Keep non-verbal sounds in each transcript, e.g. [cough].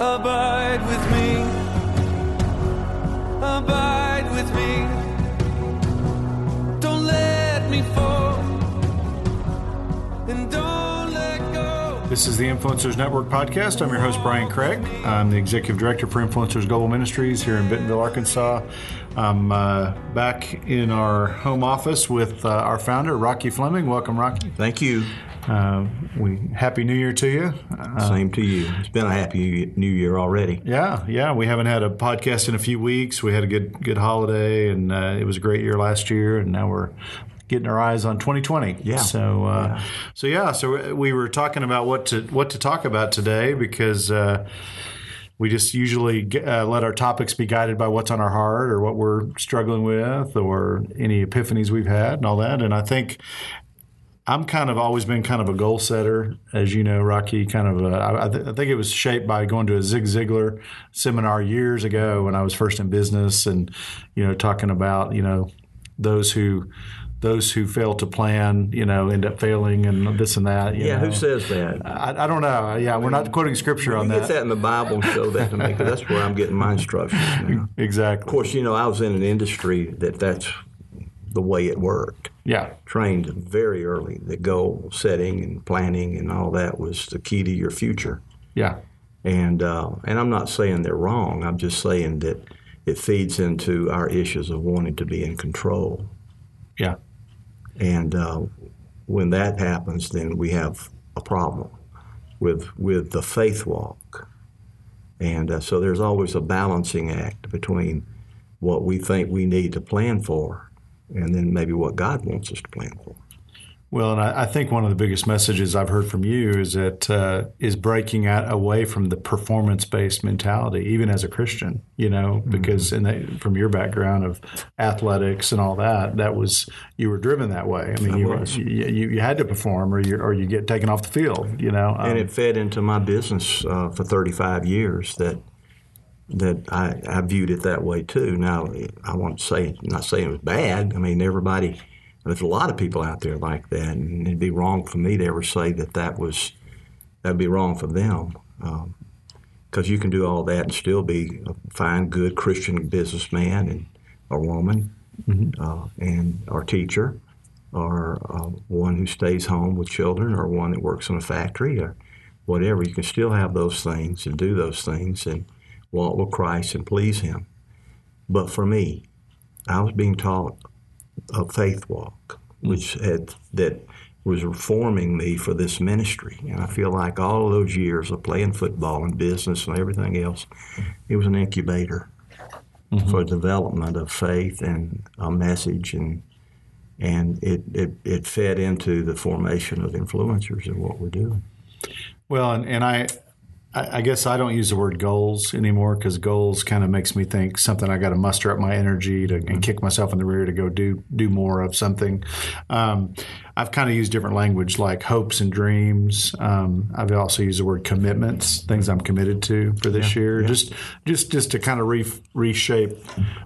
Abide with me. Abide with me. Don't let me fall. And don't let go. This is the Influencers Network podcast. I'm your host, Brian Craig. I'm the executive director for Influencers Global Ministries here in Bentonville, Arkansas. I'm uh, back in our home office with uh, our founder, Rocky Fleming. Welcome, Rocky. Thank you. Uh, we Happy New Year to you. Uh, Same to you. It's been a happy New Year already. yeah, yeah. We haven't had a podcast in a few weeks. We had a good good holiday, and uh, it was a great year last year. And now we're getting our eyes on 2020. Yeah. So, uh, Yeah. so yeah. So we were talking about what to what to talk about today because. Uh, we just usually uh, let our topics be guided by what's on our heart or what we're struggling with or any epiphanies we've had and all that. And I think I'm kind of always been kind of a goal setter, as you know, Rocky. Kind of, a, I, I th- I think it was shaped by going to a Zig Ziglar seminar years ago when I was first in business, and you know, talking about you know those who those who fail to plan, you know, end up failing and this and that. you Yeah, know. who says that? I, I don't know. Yeah, we're not quoting scripture on that. get that in the Bible and show that to me because that's where I'm getting my instructions now. [laughs] Exactly. Of course, you know, I was in an industry that that's the way it worked. Yeah. Trained very early The goal setting and planning and all that was the key to your future. Yeah. And uh, and I'm not saying they're wrong. I'm just saying that it feeds into our issues of wanting to be in control. Yeah. And uh, when that happens, then we have a problem with with the faith walk. And uh, so there's always a balancing act between what we think we need to plan for, and then maybe what God wants us to plan for. Well, and I, I think one of the biggest messages I've heard from you is that uh, is breaking out away from the performance based mentality, even as a Christian. You know, because in the, from your background of athletics and all that, that was you were driven that way. I mean, you, were, was. you you you had to perform, or you or you get taken off the field. You know, Um, and it fed into my business uh, for 35 years that that I, I viewed it that way too. Now I won't say not saying it was bad. I mean everybody. There's a lot of people out there like that, and it'd be wrong for me to ever say that that was that'd be wrong for them. Because you can do all that and still be a fine, good Christian businessman and a woman, uh, and or teacher, or uh, one who stays home with children, or one that works in a factory, or whatever. You can still have those things and do those things and walk with Christ and please Him. But for me, I was being taught a faith walk, which had that was reforming me for this ministry. And I feel like all of those years of playing football and business and everything else, it was an incubator mm-hmm. for development of faith and a message and and it, it, it fed into the formation of influencers and what we're doing. Well, and, and I, I I guess I don't use the word goals anymore because goals kind of makes me think something I got to muster up my energy to and kick myself in the rear to go do do more of something. Um, I've kind of used different language like hopes and dreams. Um, I've also used the word commitments, things I'm committed to for this year. Just just just to kind of re, reshape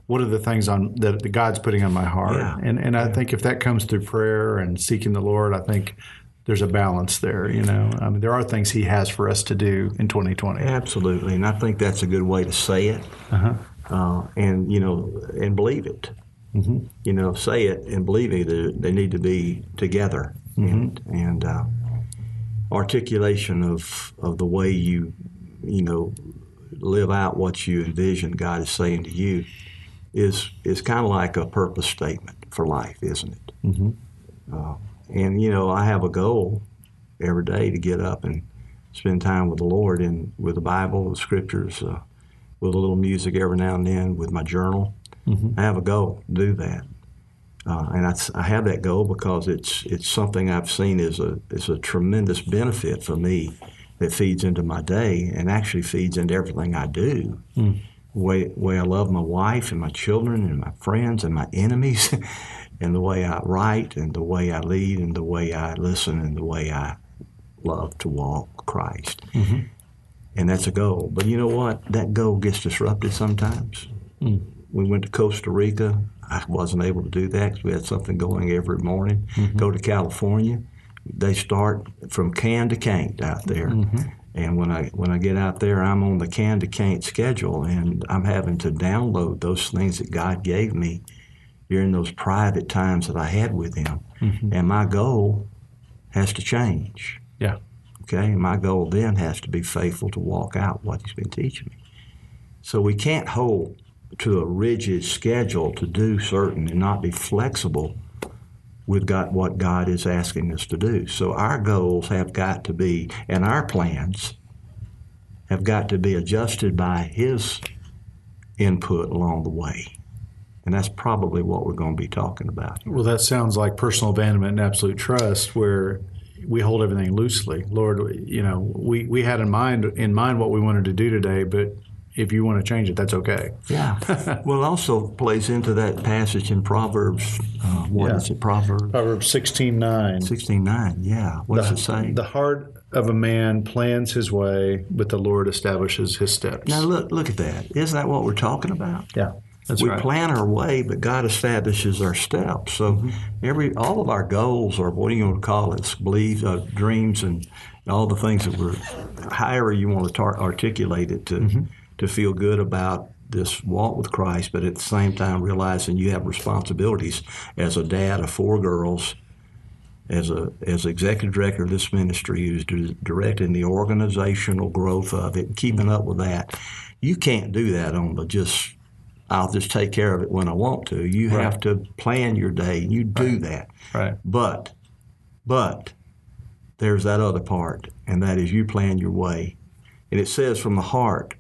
what are the things on that God's putting on my heart. Yeah. And and I think if that comes through prayer and seeking the Lord, I think there's a balance there. You know, I mean, there are things He has for us to do in 2020. Absolutely, and I think that's a good way to say it, uh and you know, and believe it. You know, say it and believe it. They- They need to be together, and and uh, articulation of of the way you you know live out what you envision God is saying to you is is kind of like a purpose statement for life, isn't it? Uh, and you know, I have a goal every day to get up and spend time with the Lord and with the Bible, the Scriptures, uh, with a little music every now and then, with my journal. I have a goal to do that, uh, and I, I have that goal because it's it's something I've seen as a is a tremendous benefit for me that feeds into my day and actually feeds into everything I do. The way, way I love my wife and my children and my friends and my enemies, [laughs] and the way I write and the way I lead and the way I listen and the way I love to walk Christ. Mm-hmm. And that's a goal. But you know what? That goal gets disrupted sometimes. Mm. We went to Costa Rica. I wasn't able to do that because we had something going every morning. Mm-hmm. Go to California. They start from can to can't out there. Mm-hmm. And when I when I get out there, I'm on the can to can't schedule, and I'm having to download those things that God gave me during those private times that I had with Him. Mm-hmm. And my goal has to change. Yeah. Okay, and my goal then has to be faithful to walk out what He's been teaching me. So we can't hold to a rigid schedule to do certain and not be flexible with God, what God is asking us to do. So our goals have got to be, and our plans have got to be adjusted by His input along the way. And that's probably what we're going to be talking about. Well, that sounds like personal abandonment and absolute trust, where we hold everything loosely. Lord, you know, we, we had in mind in mind what we wanted to do today, but if you want to change it, that's okay. Yeah. [laughs] well, it also plays into that passage in Proverbs. Uh, what Yeah. is it? Proverbs Proverbs sixteen nine. sixteen nine. Yeah. What does it say? The heart of a man plans his way, but the Lord establishes his steps. now look, look at that. Isn't that what we're talking about? yeah, that's we right. plan our way, but God establishes our steps. So Mm-hmm. every all of our goals, or what do you want to call it, beliefs, uh, dreams, and all the things that we're, however you want to tar- articulate it, to Mm-hmm. to feel good about this walk with Christ, but at the same time realizing you have responsibilities as a dad of four girls. As a as executive director of this ministry, who's di- directing the organizational growth of it, and keeping up with that, you can't do that on the just I'll just take care of it when I want to. You Right. have to plan your day. You do that. right. But, but there's that other part, and that is you plan your way. And it says from the heart,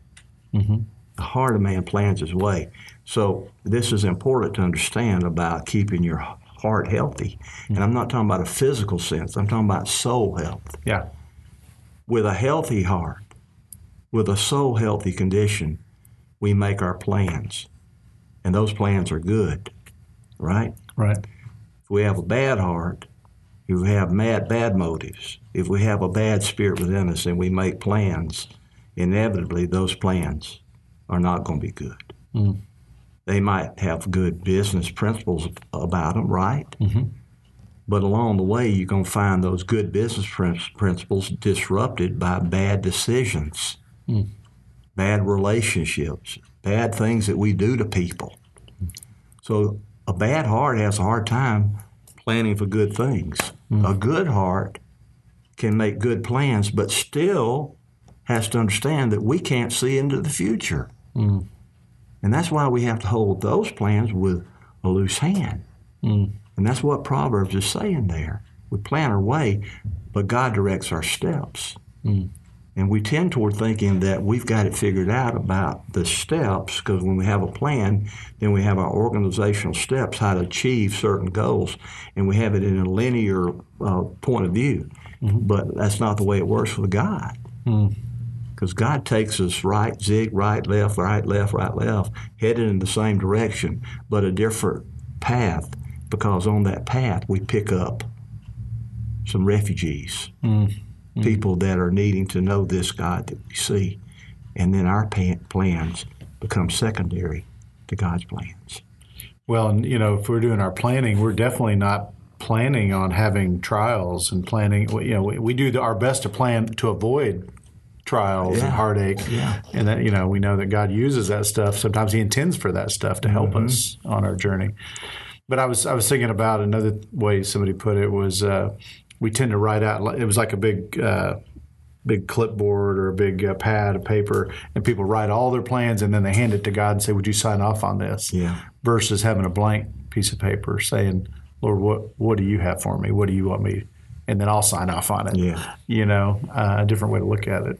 mm-hmm. the heart of man plans his way. So this is important to understand about keeping your heart healthy. And mm-hmm. I'm not talking about a physical sense. I'm talking about soul health. Yeah, With a healthy heart, with a soul healthy condition, we make our plans. And those plans are good, right? right. If we have a bad heart, if we have mad, bad motives, if we have a bad spirit within us and we make plans, inevitably those plans are not going to be good. Mm. They might have good business principles about them, right? Mhm. But along the way, you're going to find those good business principles disrupted by bad decisions, Mm. bad relationships, bad things that we do to people. So a bad heart has a hard time planning for good things. A good heart can make good plans, but still has to understand that we can't see into the future. Mm. And that's why we have to hold those plans with a loose hand. Mm. And that's what Proverbs is saying there. We plan our way, but God directs our steps. Mm. And we tend toward thinking that we've got it figured out about the steps because when we have a plan, then we have our organizational steps, how to achieve certain goals, and we have it in a linear uh, point of view. But that's not the way it works with God. Mm. Because God takes us right, zig, right, left, right, left, right, left, headed in the same direction, but a different path. Because on that path, we pick up some refugees, Mm. People that are needing to know this God that we see. And then our pa- plans become secondary to God's plans. Well, and you know, if we're doing our planning, we're definitely not planning on having trials and planning. You know, we, we do the, our best to plan to avoid trials Yeah. and heartache. Yeah. And that you know, we know that God uses that stuff. Sometimes He intends for that stuff to help Mm-hmm. us on our journey. But I was I was thinking about another way somebody put it was uh, we tend to write out. It was like a big. Uh, big clipboard or a big uh, pad of paper and people write all their plans and then they hand it to God and say would you sign off on this Yeah. versus having a blank piece of paper saying, Lord, what, what do you have for me? What do you want me? And then I'll sign off on it. Yeah. You know, uh, a different way to look at it.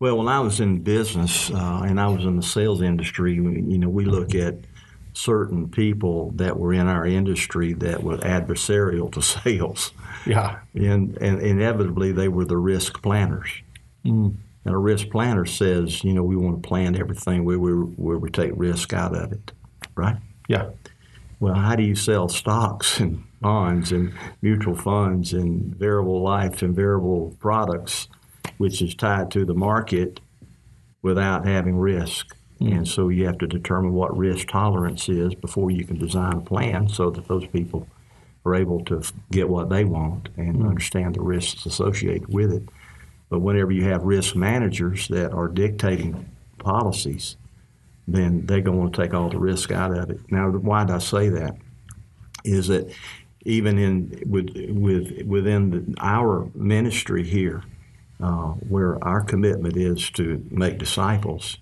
Well, when I was in business uh, and I was in the sales industry, you know, we look at certain people that were in our industry that were adversarial to [laughs] sales, Yeah. and, and inevitably they were the risk planners. Mm. And a risk planner says, you know, we want to plan everything where we where we take risk out of it, right? Yeah. Well, how do you sell stocks [laughs] and bonds and mutual funds and variable life and variable products, which is tied to the market, without having risk? And so you have to determine what risk tolerance is before you can design a plan so that those people are able to get what they want and understand the risks associated with it. But whenever you have risk managers that are dictating policies, then they're going to want to take all the risk out of it. Now, why do I say that? Is that even in with with within the, our ministry here, uh, where our commitment is to make disciples,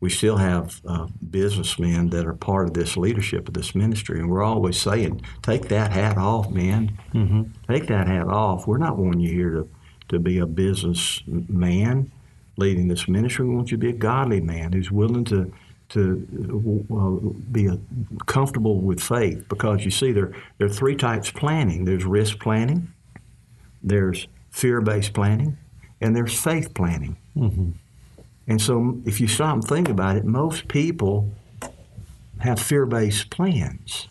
we still have uh, businessmen that are part of this leadership of this ministry, and we're always saying, "Take that hat off, man. Mm-hmm. Take that hat off. We're not wanting you here to to be a businessman leading this ministry. We want you to be a godly man who's willing to." To uh, be a, comfortable with faith, because you see, there there are three types of planning. There's risk planning, there's fear-based planning, and there's faith planning. Mm-hmm. And so, if you stop and think about it, most people have fear based plans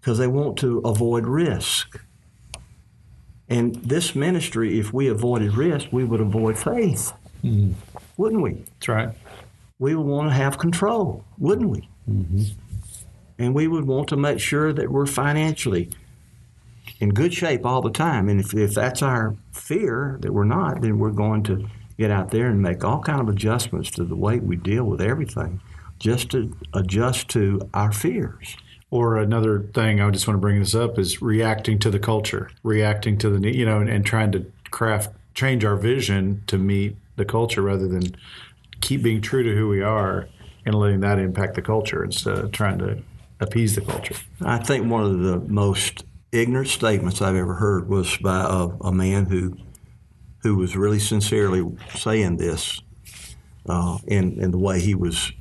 because they want to avoid risk. And this ministry, if we avoided risk, we would avoid faith, mm-hmm. wouldn't we? That's right. We would want to have control, wouldn't we? Mm-hmm. And we would want to make sure that we're financially in good shape all the time. And if, if that's our fear that we're not, then we're going to get out there and make all kind of adjustments to the way we deal with everything, just to adjust to our fears. Or another thing, I just want to bring this up is reacting to the culture, reacting to the you know, and, and trying to craft change our vision to meet the culture rather than keep being true to who we are and letting that impact the culture instead of trying to appease the culture. I think one of the most ignorant statements I've ever heard was by a, a man who who was really sincerely saying this uh, in, in the way he was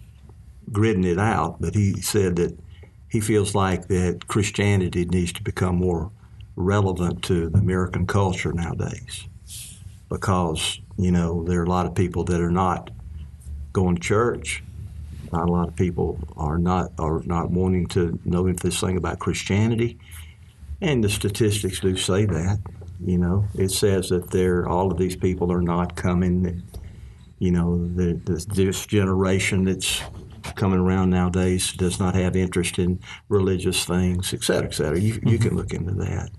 gridding it out, but he said that he feels like that Christianity needs to become more relevant to the American culture nowadays because, you know, there are a lot of people that are not going to church. Not a lot of people are not are not wanting to know this thing about Christianity, and the statistics do say that. You know, it says that they're all of these people are not coming. You know, the, the, this generation that's coming around nowadays does not have interest in religious things, et cetera, et cetera. You, mm-hmm. you can look into that.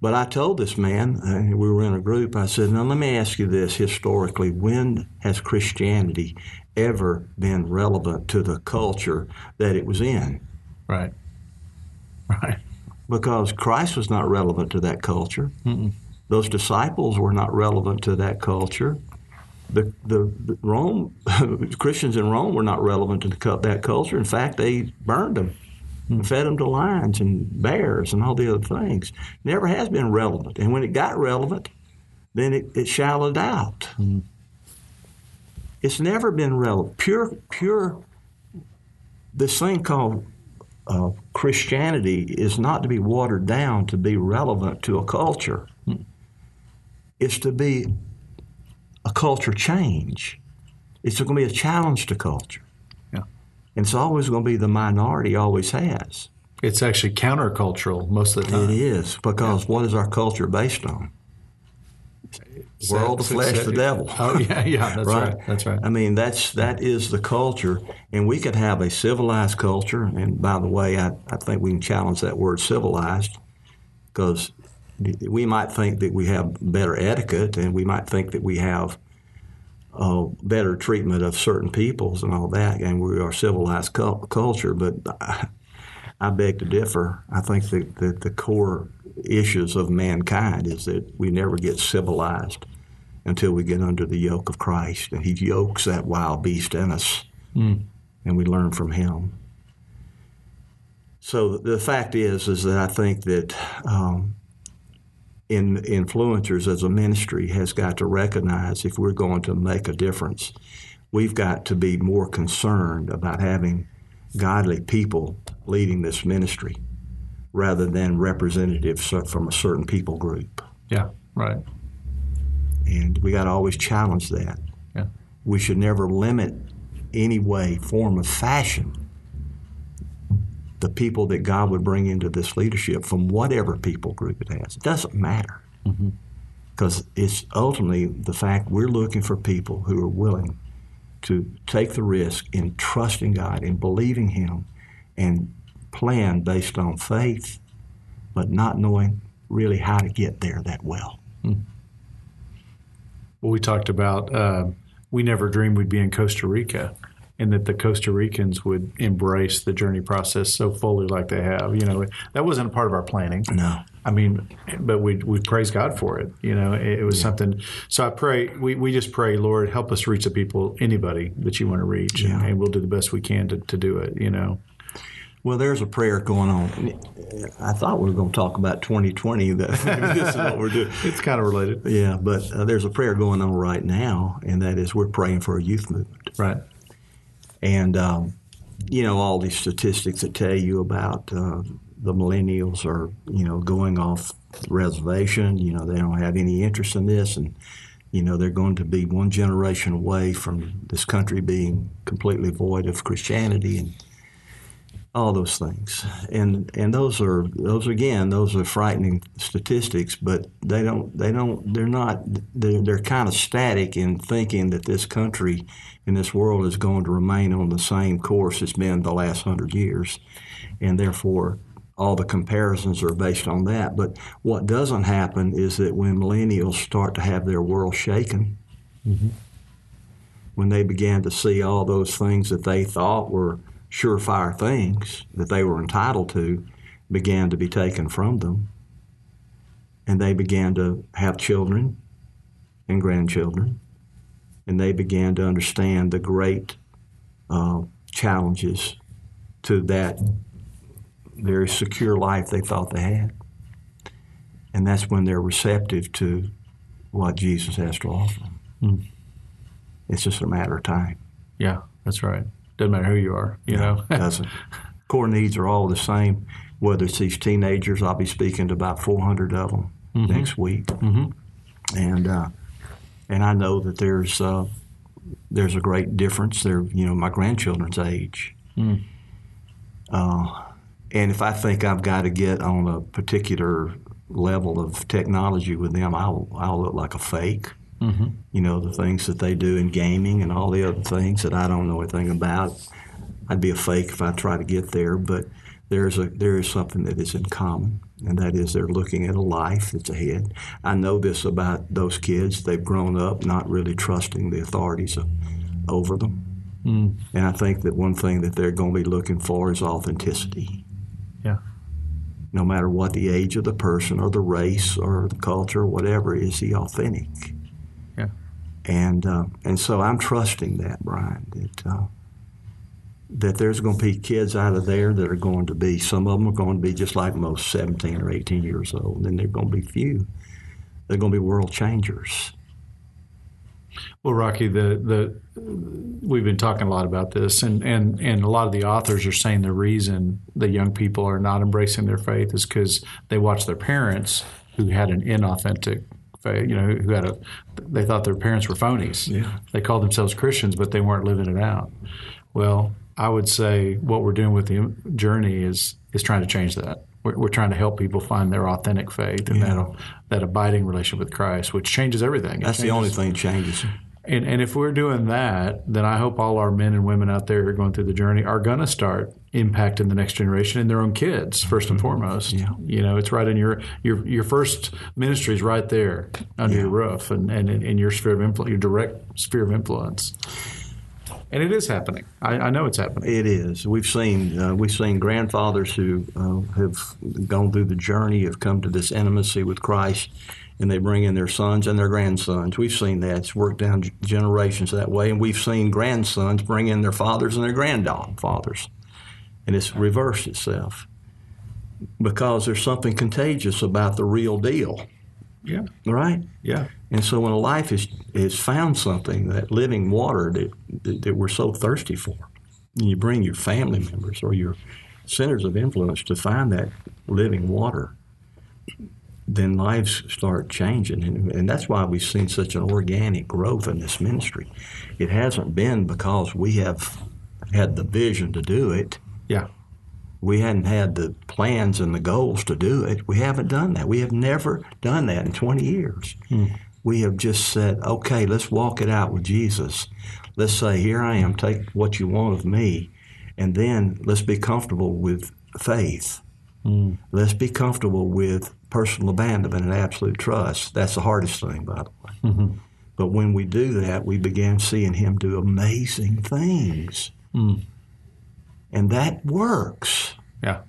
But I told this man, uh, we were in a group, I said, now let me ask you this historically, when has Christianity ever been relevant to the culture that it was in? Right. [laughs] Right because Christ was not relevant to that culture. Mm-mm. Those disciples were not relevant to that culture. The, the, the Rome [laughs] Christians in Rome were not relevant to the, that culture. In fact, they burned them and mm. fed them to lions and bears and all the other things. Never has been relevant. And when it got relevant, then it, it shallowed out. Mm. It's never been relevant. Pure, pure. This thing called uh, Christianity is not to be watered down to be relevant to a culture. It's to be a culture change. It's going to be a challenge to culture. Yeah. And it's always going to be the minority, always has. It's actually countercultural most of the time. It is, because yeah. what is our culture based on? World, the flesh, the devil. Oh yeah, yeah, [laughs] that's right? right? That's right. I mean, that's that is the culture, and we could have a civilized culture. And by the way, I, I think we can challenge that word civilized because we might think that we have better etiquette, and we might think that we have uh, better treatment of certain peoples and all that, and we are civilized cu- culture. But I, I beg to differ. I think that, that the core issues of mankind is that we never get civilized until we get under the yoke of Christ. And He yokes that wild beast in us, mm. and we learn from Him. So the fact is, is that I think that um, in influencers as a ministry has got to recognize if we're going to make a difference, we've got to be more concerned about having godly people leading this ministry rather than representatives from a certain people group. Yeah, right. And we got to always challenge that. Yeah. We should never limit any way, form of fashion the people that God would bring into this leadership from whatever people group it has. It doesn't matter. Because mm-hmm. it's ultimately the fact we're looking for people who are willing to take the risk in trusting God and believing Him and plan based on faith, but not knowing really how to get there that well. Mm. We talked about uh, we never dreamed we'd be in Costa Rica, and that the Costa Ricans would embrace the journey process so fully, like they have. You know, that wasn't a part of our planning. No. I mean, but we we praise God for it. You know, it, it was something. So I pray. We, we just pray, Lord, help us reach the people, anybody that you want to reach, and, and we'll do the best we can to, to do it. You know. Well, there's a prayer going on. I thought we were going to talk about 2020. That [laughs] this is what we're doing. It's kind of related, Yeah, but uh, there's a prayer going on right now, and that is we're praying for a youth movement. right? And, um, you know, all these statistics that tell you about uh, the millennials are, you know, going off reservation. You know, they don't have any interest in this. And, you know, they're going to be one generation away from this country being completely void of Christianity and all those things. And and those are those again, those are frightening statistics, but they don't they don't they're not they're, they're kind of static in thinking that this country and this world is going to remain on the same course it's been the last hundred years. And therefore all the comparisons are based on that. But what doesn't happen is that when millennials start to have their world shaken, mm-hmm. when they began to see all those things that they thought were surefire things that they were entitled to began to be taken from them. And they began to have children and grandchildren. And they began to understand the great uh, challenges to that very secure life they thought they had. And that's when they're receptive to what Jesus has to offer. It's just a matter of time. Yeah, that's right. Doesn't matter who you are. You know. doesn't. [laughs] Core needs are all the same. Whether it's these teenagers, I'll be speaking to about 400 of them next week, Mhm. and uh, and I know that there's uh, there's a great difference. They're you know my grandchildren's age, Mm. uh, and if I think I've got to get on a particular level of technology with them, I'll I'll look like a fake. Hmm You know the things that they do in gaming and all the other things that I don't know anything about. I'd be a fake if I try to get there, but there's a there is something that is in common, and that is they're looking at a life that's ahead. I know this about those kids; they've grown up not really trusting the authorities of, over them, Mm. and I think that one thing that they're going to be looking for is authenticity. Yeah. No matter what the age of the person, or the race, or the culture, or whatever, is he authentic? And uh, and so I'm trusting that, Brian, that uh, that there's going to be kids out of there that are going to be. Some of them are going to be just like most 17 or 18 years old, and then they're going to be few. They're going to be world changers. Well, Rocky, the the we've been talking a lot about this, and and and a lot of the authors are saying the reason the young people are not embracing their faith is because they watch their parents who had an inauthentic. You know, who had a they thought their parents were phonies. Yeah. They called themselves Christians, but they weren't living it out. Well, I would say what we're doing with the journey is is trying to change that. We're, we're trying to help people find their authentic faith and Yeah. that that abiding relationship with Christ, which changes everything. It That's the only thing that changes. And, and if we're doing that, then I hope all our men and women out there who are going through the journey are going to start impacting the next generation and their own kids first and foremost. Yeah. You know, it's right in your your your first ministry is right there under your roof and, and in, in your sphere of influence, your direct sphere of influence. And it is happening. I, I know it's happening. It is. We've seen uh, we've seen grandfathers who uh, have gone through the journey, have come to this intimacy with Christ, and they bring in their sons and their grandsons. We've seen that. It's worked down generations that way, and we've seen grandsons bring in their fathers and their grandfathers, and it's reversed itself because there's something contagious about the real deal, Yeah. right? Yeah. And so when a life is has found something, that living water that, that, that we're so thirsty for, and you bring your family members or your centers of influence to find that living water, then lives start changing. And, and that's why we've seen such an organic growth in this ministry. It hasn't been because we have had the vision to do it. Yeah. We hadn't had the plans and the goals to do it. We haven't done that. We have never done that in 20 years. Hmm. We have just said, okay, let's walk it out with Jesus. Let's say, here I am, take what you want of me, and then let's be comfortable with faith. Mm. Let's be comfortable with personal abandonment and absolute trust. That's the hardest thing, by the way. Mm-hmm. But when we do that, we begin seeing Him do amazing things. Mm. And that works. Yeah.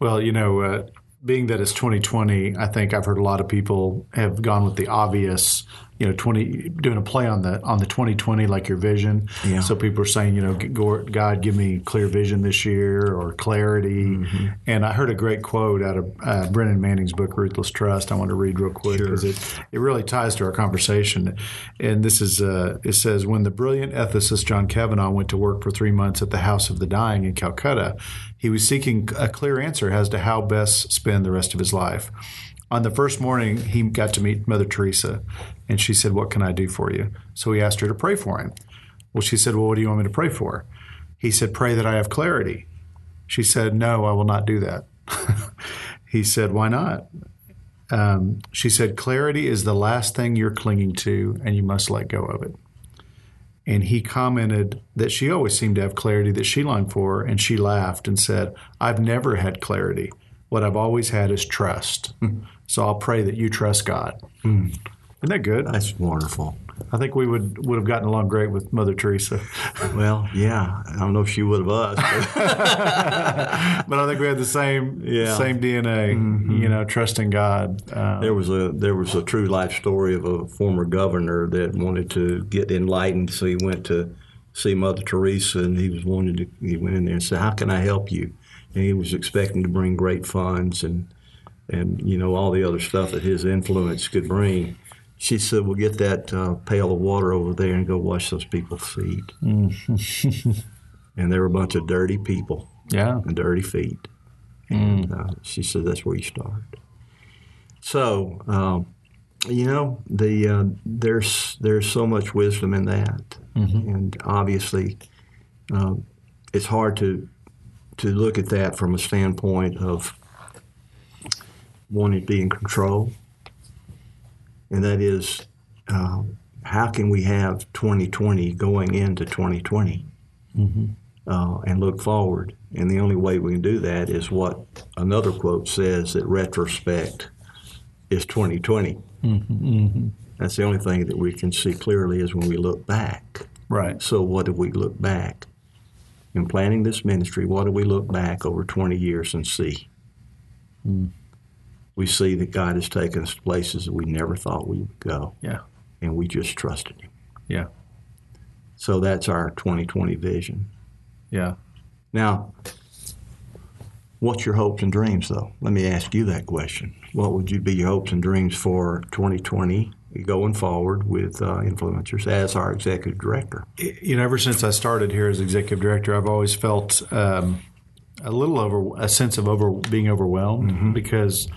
Well, you know, uh, being that it's 2020, I think I've heard a lot of people have gone with the obvious. You know, 20 doing a play on the on the 2020 like your vision. Yeah. So people are saying, you know, God, give me clear vision this year or clarity. Mm-hmm. And I heard a great quote out of uh, Brennan Manning's book, Ruthless Trust. I want to read real quick because it it really ties to our conversation. And this is uh, it says when the brilliant ethicist John Kavanaugh went to work for three months at the House of the Dying in Calcutta, he was seeking a clear answer as to how best spend the rest of his life. On the first morning, he got to meet Mother Teresa, and she said, "What can I do for you?" So he asked her to pray for him. Well, she said, "Well, what do you want me to pray for?" He said, "Pray that I have clarity." She said, "No, I will not do that." [laughs] he said, "Why not?" Um, she said, "Clarity is the last thing you're clinging to, and you must let go of it." And he commented that she always seemed to have clarity that she longed for, and she laughed and said, "I've never had clarity. What I've always had is trust. [laughs] so I'll pray that you trust God." Isn't that good? That's wonderful. I think we would would have gotten along great with Mother Teresa, [laughs] Well, yeah. I don't know if she would have us. But [laughs] but I think we had the same Yeah. same DNA. You know, trusting God. Uh, there was a there was a true life story of a former governor that wanted to get enlightened, so he went to see Mother Teresa, and he was wanted to. He went in there and said, "How can I help you?" And he was expecting to bring great funds and and you know all the other stuff that his influence could bring. She said, "We'll get that uh, pail of water over there and go wash those people's feet." [laughs] and they were a bunch of dirty people yeah, and dirty feet. And uh, she said that's where you start. So, um, you know, the uh, there's there's so much wisdom in that, and obviously, um, it's hard to to look at that from a standpoint of wanting to be in control, and that is, um, how can we have 2020 going into 2020? uh, and look forward. And the only way we can do that is what another quote says that retrospect is 2020. That's the only thing that we can see clearly is when we look back. right. So, what do we look back? In planning this ministry, what do we look back over 20 years and see? We see that God has taken us to places that we never thought we would go, Yeah, and we just trusted Him. yeah, So, that's our 2020 vision. yeah. Now, what's your hopes and dreams, though? Let me ask you that question. What would you be your hopes and dreams for 2020 going forward with uh, influencers as our executive director? you know, ever since I started here as executive director, I've always felt um, a little over a sense of over being overwhelmed because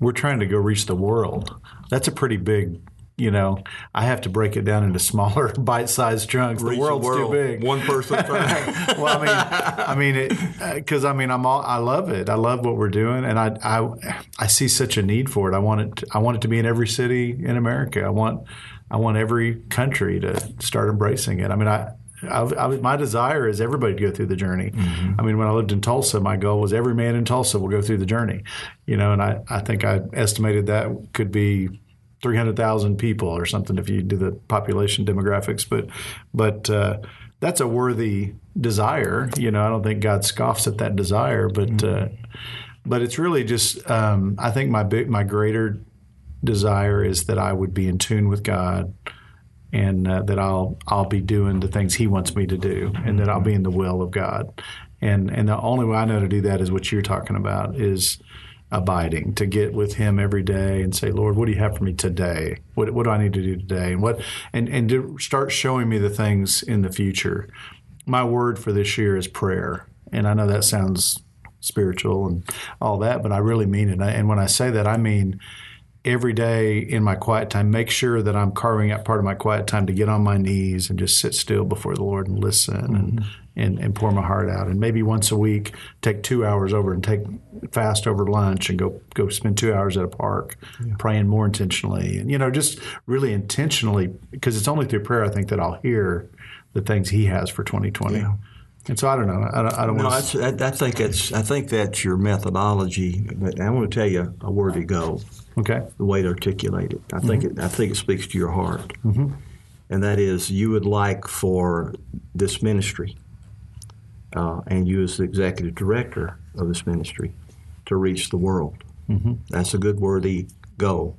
we're trying to go reach the world. That's a pretty big. You know, I have to break it down into smaller, [laughs] bite-sized chunks. The world's too big. One person [laughs] well, I mean, I mean it uh, because I mean I'm all I love it. I love what we're doing, and I I I see such a need for it. I want it. To, I want it to be in every city in America. I want I want every country to start embracing it. I mean, I. I, I, my desire is everybody to go through the journey. I mean, when I lived in Tulsa, my goal was every man in Tulsa will go through the journey. You know, and I, I think I estimated that could be 300,000 people or something if you do the population demographics. But, but uh, that's a worthy desire. You know, I don't think God scoffs at that desire, but, uh, but it's really just, um, I think my big, my greater desire is that I would be in tune with God and uh, that I'll I'll be doing the things He wants me to do, and that I'll be in the will of God. And and the only way I know to do that is what you're talking about is abiding to get with Him every day and say, Lord, what do you have for me today? What what do I need to do today? And what and and to start showing me the things in the future. My word for this year is prayer, and I know that sounds spiritual and all that, but I really mean it. And when I say that, I mean every day in my quiet time, make sure that I'm carving out part of my quiet time to get on my knees and just sit still before the Lord and listen and, mm-hmm. and, and pour my heart out. And maybe once a week, take two hours over and take fast over lunch and go go spend two hours at a park praying more intentionally. And, you know, just really intentionally, because it's only through prayer, I think, that I'll hear the things He has for 2020. Yeah. And so I don't know. I don't, I don't No, want to. I, I think it's I think that's your methodology. But I want to tell you a word to go. Okay. the way to articulate it. I think it, I think it speaks to your heart, Mm-hmm. and that is you would like for this ministry, uh, and you as the executive director of this ministry, to reach the world. Mm-hmm. That's a good worthy goal.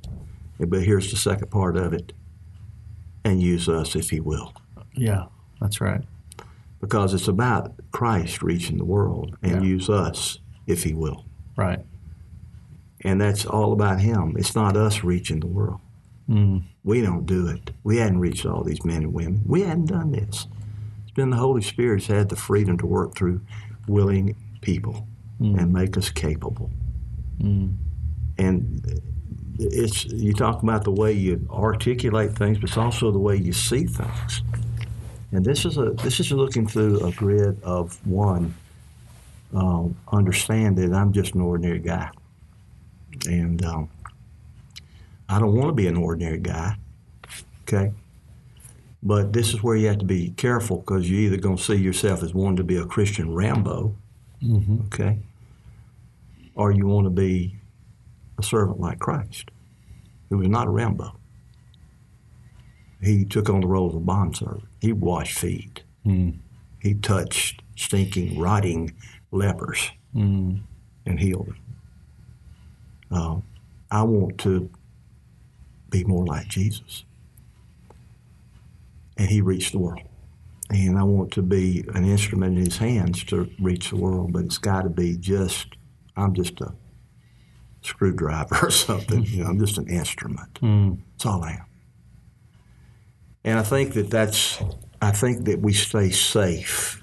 But here's the second part of it, and use us if He will, Yeah, that's right. because it's about Christ reaching the world, and Yeah. use us if He will. Right. And that's all about him. It's not us reaching the world. Mm. We don't do it. We hadn't reached all these men and women. We hadn't done this. It's been the Holy Spirit's had the freedom to work through willing people and make us capable. Mm. And it's you talk about the way you articulate things, but it's also the way you see things. And this is a this is looking through a grid of one. Um, understand that I'm just an ordinary guy, and um, I don't want to be an ordinary guy. Okay, but this is where you have to be careful because you're either going to see yourself as wanting to be a Christian Rambo, Mm-hmm. okay, or you want to be a servant like Christ, who was not a Rambo. He took on the role of a bondservant. He washed feet. Mm. He touched stinking, rotting lepers Mm. and healed them. Uh, I want to be more like Jesus. And he reached the world. And I want to be an instrument in his hands to reach the world, but it's got to be just, I'm just a screwdriver or [laughs] something. You know, I'm just an instrument. Mm. That's all I am. And I think that that's, I think that we stay safe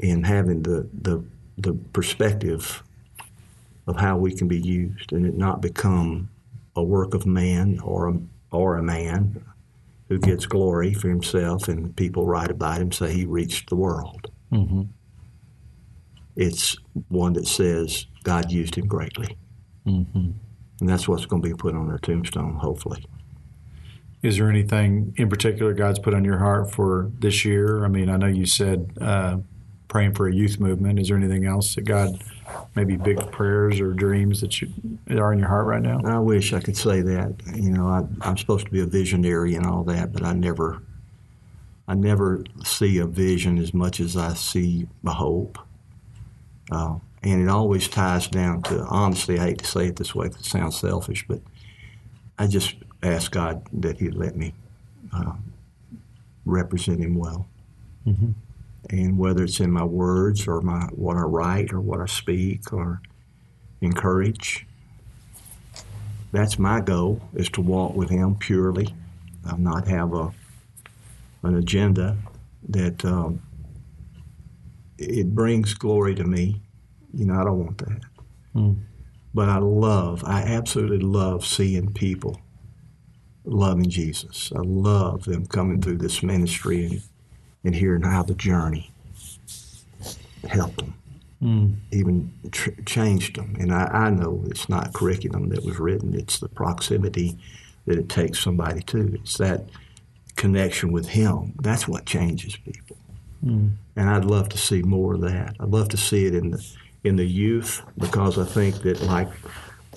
in having the, the, the perspective of how we can be used and it not become a work of man or a, or a man who gets glory for himself and people write about him say he reached the world. Mm-hmm. It's one that says God used him greatly. Mm-hmm. And that's what's going to be put on their tombstone, hopefully. Is there anything in particular God's put on your heart for this year? I mean, I know you said uh, praying for a youth movement. Is there anything else that God, maybe big prayers or dreams that you that are in your heart right now? I wish I could say that. You know, I, I'm supposed to be a visionary and all that, but I never, I never see a vision as much as I see a hope. Uh, and it always ties down to honestly. I hate to say it this way, it sounds selfish, but I just ask God that He'd let me uh, represent Him well. Mhm. And whether it's in my words or my what I write or what I speak or encourage, that's my goal is to walk with him purely. Uh, not have a an agenda that um, it brings glory to me. You know i don't want that. Mm. but i love i absolutely love seeing people loving jesus. I love them coming through this ministry and, and hearing how the journey helped them Mm. even tr- changed them. And I, I know it's not curriculum that was written, it's the proximity that it takes somebody to. It's that connection with Him. That's what changes people. Mm. And I'd love to see more of that. I'd love to see it in the in the youth because I think that like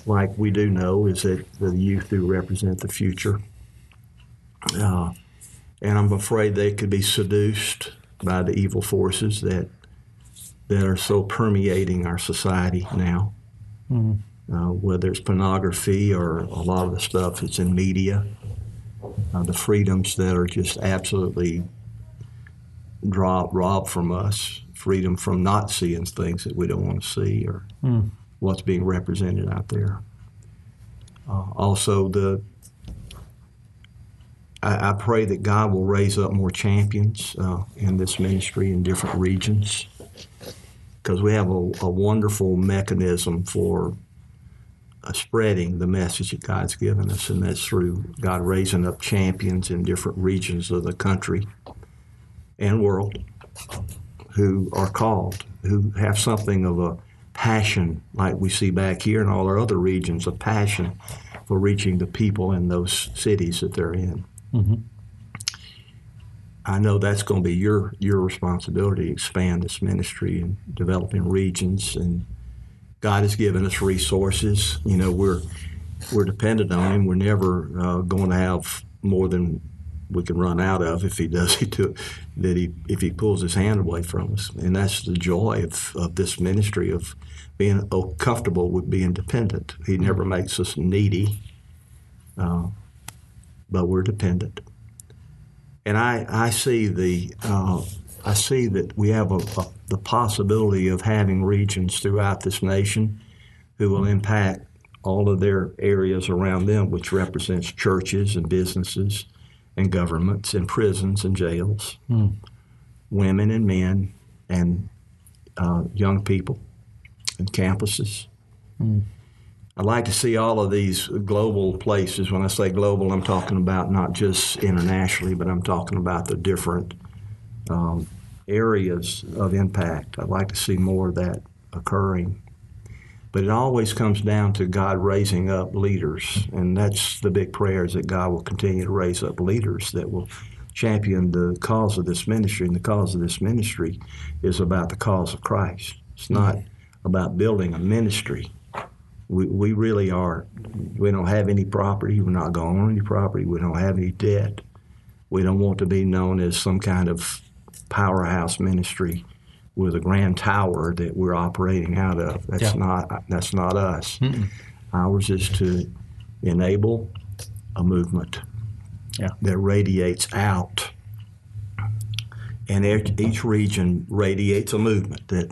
like we do know is that the youth do represent the future. Uh, and I'm afraid they could be seduced by the evil forces that that are so permeating our society now. Mm. Uh, whether it's pornography or a lot of the stuff that's in media, uh, the freedoms that are just absolutely robbed from us, freedom from not seeing things that we don't want to see or Mm. what's being represented out there. Uh, also, the I, I pray that God will raise up more champions uh, in this ministry in different regions because we have a, a wonderful mechanism for uh, spreading the message that God's given us, and that's through God raising up champions in different regions of the country and world who are called, who have something of a passion, like we see back here in all our other regions, a passion for reaching the people in those cities that they're in. Mhm. I know that's going to be your your responsibility to expand this ministry and developing regions. And God has given us resources. You know, we're we're dependent on Him. We're never uh, going to have more than we can run out of if He does [laughs] it to that He if He pulls His hand away from us. And that's the joy of, of this ministry of being comfortable with being dependent. He never makes us needy, uh, but we're dependent and I, I see the uh, I see that we have a, a, the possibility of having regions throughout this nation who will impact all of their areas around them, which represents churches and businesses and governments and prisons and jails, mm. women and men and uh, young people and campuses. Mm. I'd like to see all of these global places. When I say global, I'm talking about not just internationally, but I'm talking about the different um, areas of impact. I'd like to see more of that occurring. But it always comes down to God raising up leaders, and that's the big prayer is that God will continue to raise up leaders that will champion the cause of this ministry. And the cause of this ministry is about the cause of Christ. It's not about building a ministry we, we really are. We don't have any property. We're not going to own any property. We don't have any debt. We don't want to be known as some kind of powerhouse ministry with a grand tower that we're operating out of. That's yeah. not that's not us. Mm-mm. Ours is to enable a movement yeah. that radiates out, and each region radiates a movement that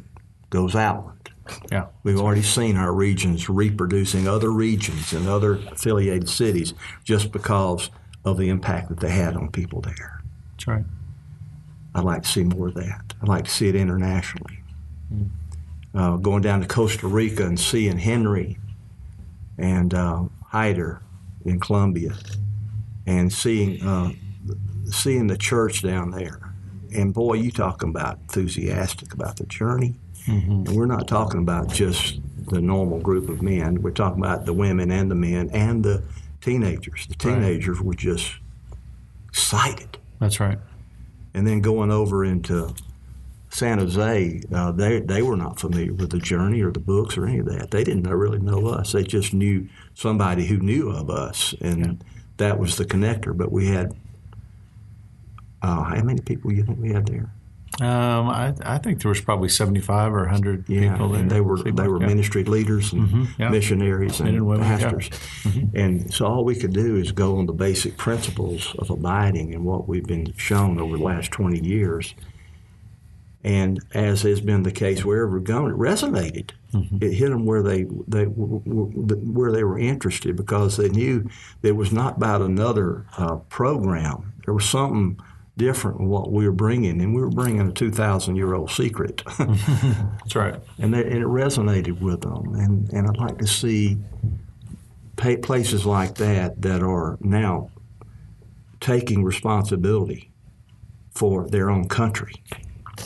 goes out. Yeah. We've already seen our regions reproducing other regions and other affiliated cities just because of the impact that they had on people there. That's right. I'd like to see more of that. I'd like to see it internationally. Mm. Uh, going down to Costa Rica and seeing Henry and uh, Hyder in Colombia and seeing uh, seeing the church down there. And boy, you talking about enthusiastic about the journey Mm-hmm. And we're not talking about just the normal group of men. We're talking about the women and the men and the teenagers. The teenagers right. were just excited. That's right. And then going over into San Jose, uh, they they were not familiar with the journey or the books or any of that. They didn't really know us. They just knew somebody who knew of us, and yeah. that was the connector. But we had uh, how many people you think we had there? Um, I, I, think there was probably seventy-five or 100 yeah, people there. And they were they were ministry leaders and mm-hmm, yeah. missionaries and, and pastors. Yeah. Mm-hmm. And so all we could do is go on the basic principles of abiding and what we've been shown over the last twenty years. And as has been the case wherever we've gone, it resonated. Mm-hmm. It hit them where they they where they were interested because they knew that it was not about another uh, program. There was something different than what we were bringing, and we were bringing a 2,000 year old secret. [laughs] That's right. And, they, and, it resonated with them. And, and I'd like to see places like that that are now taking responsibility for their own country.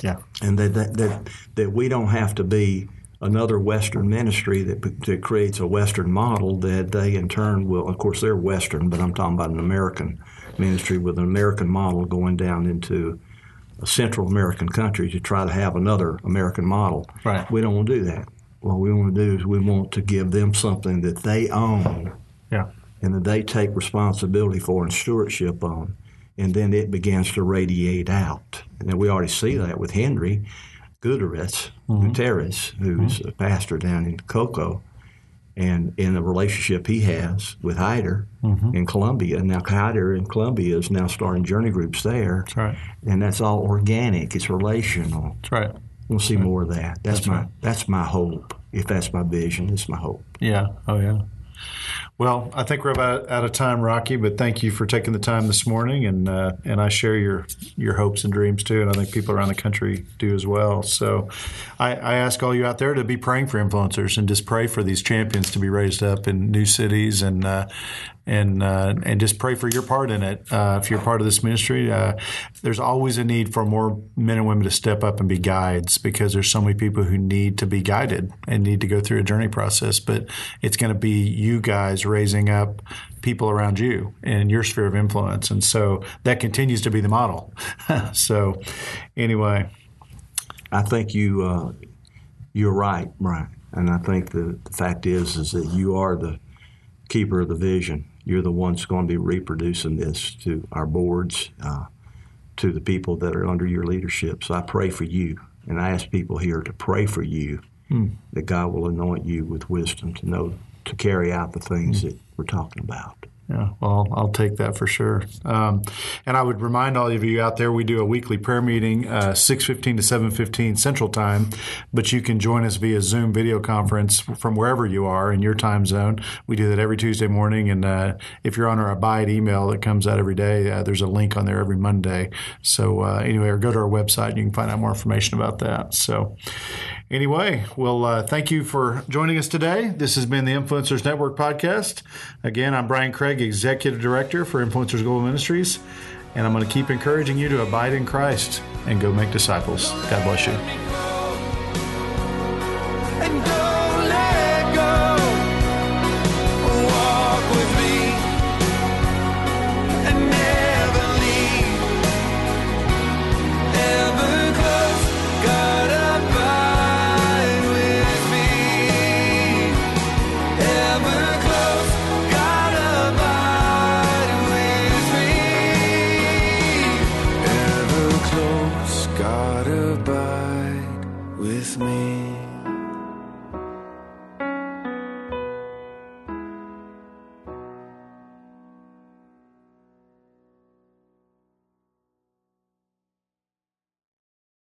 Yeah. And that, that, that, that we don't have to be another Western ministry that, that creates a Western model that they in turn will, of course, they're Western, but I'm talking about an American ministry with an American model going down into a Central American country to try to have another American model. Right. We don't want to do that. What we want to do is we want to give them something that they own. Yeah. And that they take responsibility for and stewardship on. And then it begins to radiate out. And we already see that with Henry Gutierrez, mm-hmm. Gutierrez, who's mm-hmm. a pastor down in Cocoa and in the relationship he has with Hyder mm-hmm. in Colombia. Now Hyder in Colombia is now starting journey groups there. That's right. And that's all organic. It's relational. That's right. We'll see right. more of that. That's, that's my right. that's my hope. If that's my vision, it's my hope. Yeah. Oh yeah. Well, I think we're about out of time, Rocky. But thank you for taking the time this morning, and uh, and I share your your hopes and dreams too, and I think people around the country do as well. So, I, I ask all you out there to be praying for influencers and just pray for these champions to be raised up in new cities and uh, and uh, and just pray for your part in it. Uh, if you're part of this ministry, uh, there's always a need for more men and women to step up and be guides because there's so many people who need to be guided and need to go through a journey process. But it's going to be you guys to raising up people around you in your sphere of influence. And so that continues to be the model. [laughs] so, anyway. I think you uh, you're right, Brian. And I think the, the fact is is that you are the keeper of the vision. You're the ones going to be reproducing this to our boards, uh, to the people that are under your leadership. So I pray for you, and I ask people here to pray for you mm. that God will anoint you with wisdom to know to carry out the things that we're talking about. Yeah, well, I'll take that for sure. Um, and I would remind all of you out there, we do a weekly prayer meeting, uh, six fifteen to seven fifteen Central Time. But you can join us via Zoom video conference from wherever you are in your time zone. We do that every Tuesday morning, and uh, if you're on our Abide email that comes out every day, uh, there's a link on there every Monday. So uh, anyway, or go to our website, and you can find out more information about that. So anyway, well, uh, thank you for joining us today. This has been the Influencers Network podcast. Again, I'm Brian Craig, Executive Director for Influencers Global Ministries, and I'm going to keep encouraging you to abide in Christ and go make disciples. God bless you.